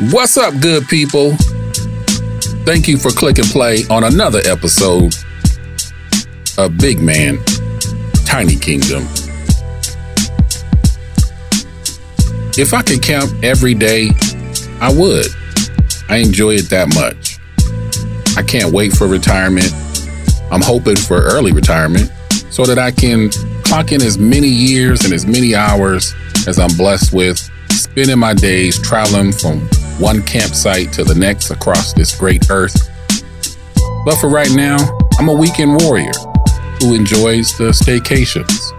What's up, good people? Thank you for clicking play on another episode of Big Man, Tiny Kingdom. If I could camp every day, I would. I enjoy it that much. I can't wait for retirement. I'm hoping for early retirement so that I can clock in as many years and as many hours as I'm blessed with, spending my days traveling from one campsite to the next across this great earth. But for right now, I'm a weekend warrior who enjoys the staycations.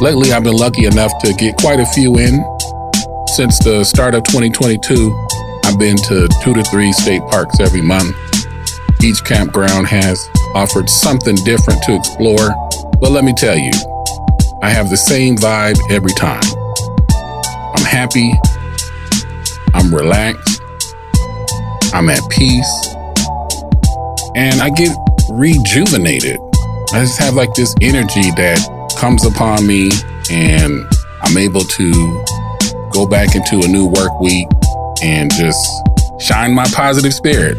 Lately, I've been lucky enough to get quite a few in. Since the start of 2022, I've been to two to three state parks every month. Each campground has offered something different to explore, but let me tell you, I have the same vibe every time. I'm happy, I'm relaxed. I'm at peace. And I get rejuvenated. I just have like this energy that comes upon me, and I'm able to go back into a new work week and just shine my positive spirit.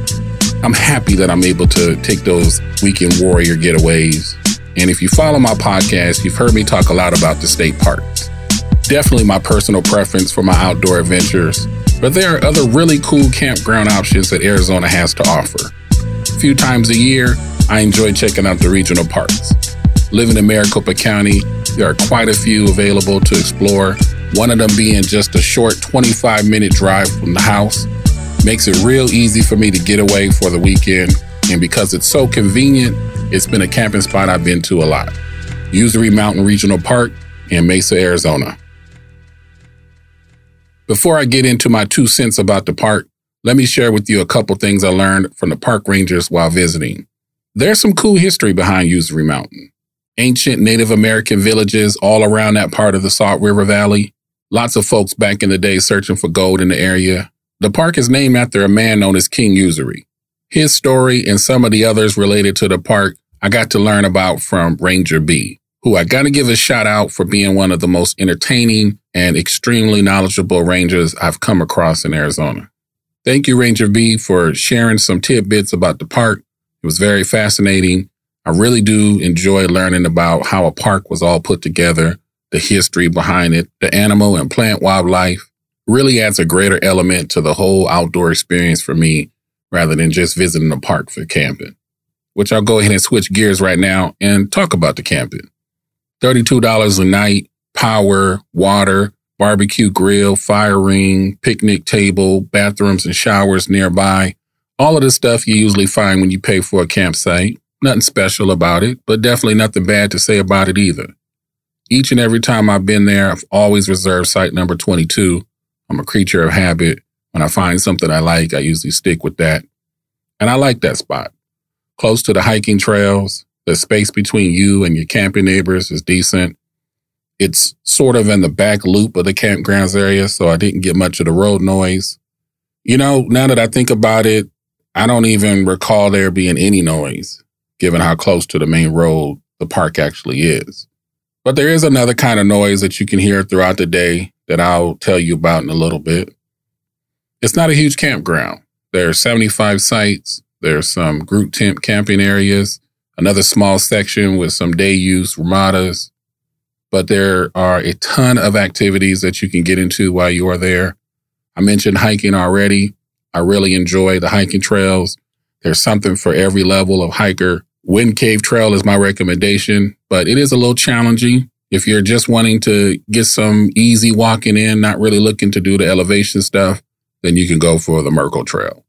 I'm happy that I'm able to take those weekend warrior getaways. And if you follow my podcast, you've heard me talk a lot about the state parks. Definitely my personal preference for my outdoor adventures but there are other really cool campground options that Arizona has to offer. A few times a year, I enjoy checking out the regional parks. Living in Maricopa County, there are quite a few available to explore, one of them being just a short 25 minute drive from the house. Makes it real easy for me to get away for the weekend, and because it's so convenient, it's been a camping spot I've been to a lot. Usery Mountain Regional Park in Mesa, Arizona. Before I get into my two cents about the park, let me share with you a couple things I learned from the park rangers while visiting. There's some cool history behind Usery Mountain. Ancient Native American villages all around that part of the Salt River Valley. Lots of folks back in the day searching for gold in the area. The park is named after a man known as King Usery. His story and some of the others related to the park I got to learn about from Ranger B who I got to give a shout out for being one of the most entertaining and extremely knowledgeable rangers I've come across in Arizona. Thank you, Ranger B, for sharing some tidbits about the park. It was very fascinating. I really do enjoy learning about how a park was all put together, the history behind it, the animal and plant wildlife. Really adds a greater element to the whole outdoor experience for me rather than just visiting a park for camping. Which I'll go ahead and switch gears right now and talk about the camping. $32 a night, power, water, barbecue grill, fire ring, picnic table, bathrooms and showers nearby. All of the stuff you usually find when you pay for a campsite. Nothing special about it, but definitely nothing bad to say about it either. Each and every time I've been there, I've always reserved site number 22. I'm a creature of habit. When I find something I like, I usually stick with that. And I like that spot. Close to the hiking trails, the space between you and your camping neighbors is decent. It's sort of in the back loop of the campgrounds area, so I didn't get much of the road noise. You know, now that I think about it, I don't even recall there being any noise, given how close to the main road the park actually is. But there is another kind of noise that you can hear throughout the day that I'll tell you about in a little bit. It's not a huge campground. There are 75 sites. There's some group tent camping areas another small section with some day use ramadas. But there are a ton of activities that you can get into while you are there. I mentioned hiking already. I really enjoy the hiking trails. There's something for every level of hiker. Wind Cave Trail is my recommendation, but it is a little challenging. If you're just wanting to get some easy walking in, not really looking to do the elevation stuff, then you can go for the Merkle Trail.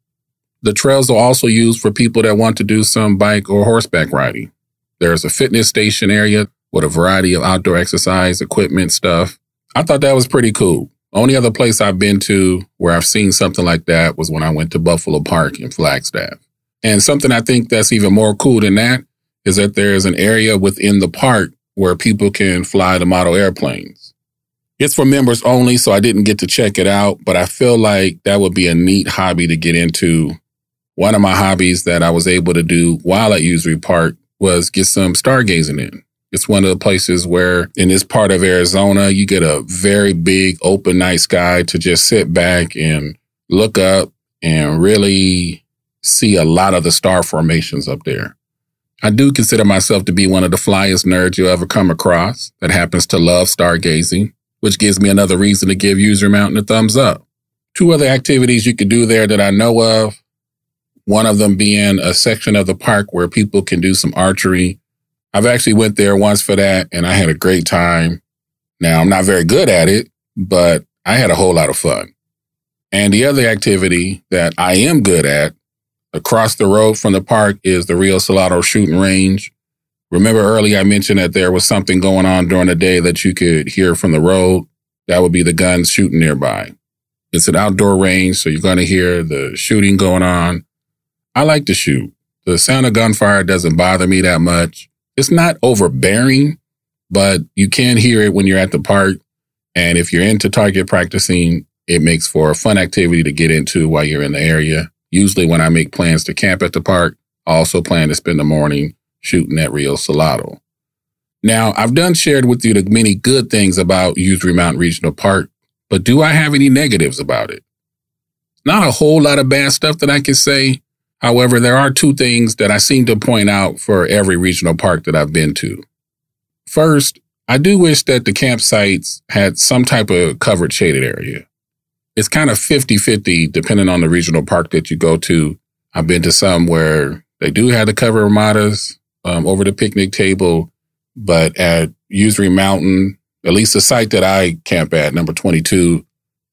The trails are also used for people that want to do some bike or horseback riding. There's a fitness station area with a variety of outdoor exercise equipment stuff. I thought that was pretty cool. Only other place I've been to where I've seen something like that was when I went to Buffalo Park in Flagstaff. And something I think that's even more cool than that is that there is an area within the park where people can fly the model airplanes. It's for members only, so I didn't get to check it out, but I feel like that would be a neat hobby to get into one of my hobbies that I was able to do while at Usery Park was get some stargazing in. It's one of the places where in this part of Arizona, you get a very big open night sky to just sit back and look up and really see a lot of the star formations up there. I do consider myself to be one of the flyest nerds you'll ever come across that happens to love stargazing, which gives me another reason to give Usery Mountain a thumbs up. Two other activities you could do there that I know of. One of them being a section of the park where people can do some archery. I've actually went there once for that and I had a great time. Now I'm not very good at it, but I had a whole lot of fun. And the other activity that I am good at across the road from the park is the Rio Salado shooting range. Remember earlier I mentioned that there was something going on during the day that you could hear from the road. That would be the guns shooting nearby. It's an outdoor range, so you're going to hear the shooting going on. I like to shoot. The sound of gunfire doesn't bother me that much. It's not overbearing, but you can hear it when you're at the park. And if you're into target practicing, it makes for a fun activity to get into while you're in the area. Usually when I make plans to camp at the park, I also plan to spend the morning shooting at Rio Salado. Now, I've done shared with you the many good things about Usery Mountain Regional Park, but do I have any negatives about it? Not a whole lot of bad stuff that I can say. However, there are two things that I seem to point out for every regional park that I've been to. First, I do wish that the campsites had some type of covered shaded area it's kind of 50 50 depending on the regional park that you go to. I've been to some where they do have the cover ramadas um, over the picnic table, but at Usery Mountain, at least the site that I camp at, number 22,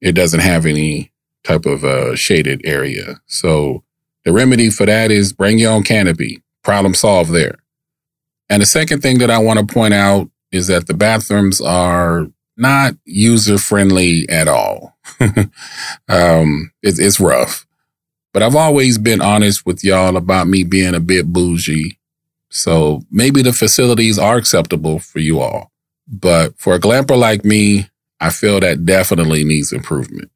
it doesn't have any type of uh, shaded area. So the remedy for that is bring your own canopy. Problem solved there. And the second thing that I want to point out is that the bathrooms are not user friendly at all. um, it's, it's rough, but I've always been honest with y'all about me being a bit bougie. So maybe the facilities are acceptable for you all, but for a glamper like me, I feel that definitely needs improvement.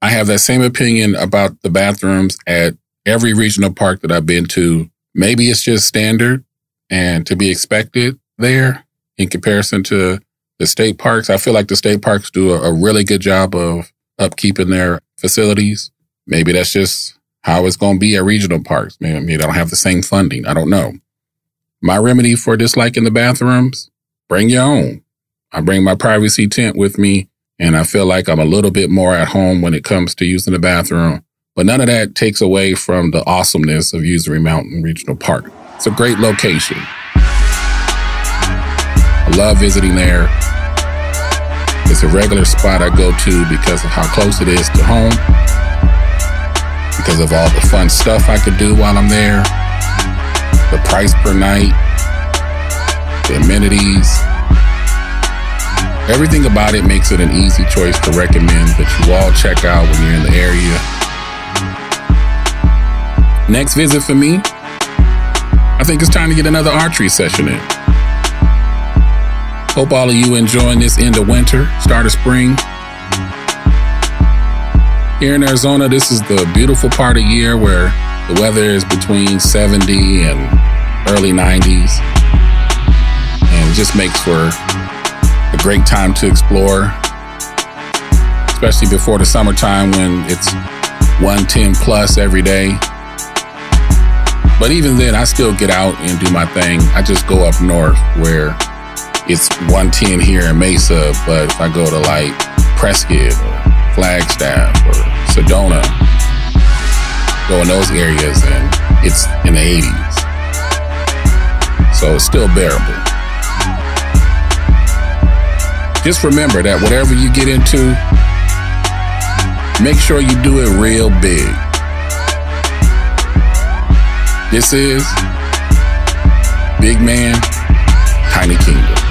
I have that same opinion about the bathrooms at every regional park that I've been to. Maybe it's just standard and to be expected there in comparison to the state parks, I feel like the state parks do a, a really good job of upkeeping their facilities. Maybe that's just how it's going to be at regional parks. Maybe, maybe they don't have the same funding. I don't know. My remedy for disliking the bathrooms, bring your own. I bring my privacy tent with me and I feel like I'm a little bit more at home when it comes to using the bathroom. But none of that takes away from the awesomeness of Usery Mountain Regional Park. It's a great location. I love visiting there. It's a regular spot I go to because of how close it is to home, because of all the fun stuff I could do while I'm there, the price per night, the amenities. Everything about it makes it an easy choice to recommend that you all check out when you're in the area. Next visit for me, I think it's time to get another archery session in. Hope all of you enjoying this end of winter, start of spring. Here in Arizona, this is the beautiful part of year where the weather is between 70 and early 90s. And it just makes for a great time to explore, especially before the summertime when it's 110 plus every day. But even then, I still get out and do my thing. I just go up north where it's 110 here in Mesa, but if I go to like Prescott or Flagstaff or Sedona, go in those areas and it's in the 80s. So it's still bearable. Just remember that whatever you get into, make sure you do it real big. This is Big Man, Tiny Kingdom.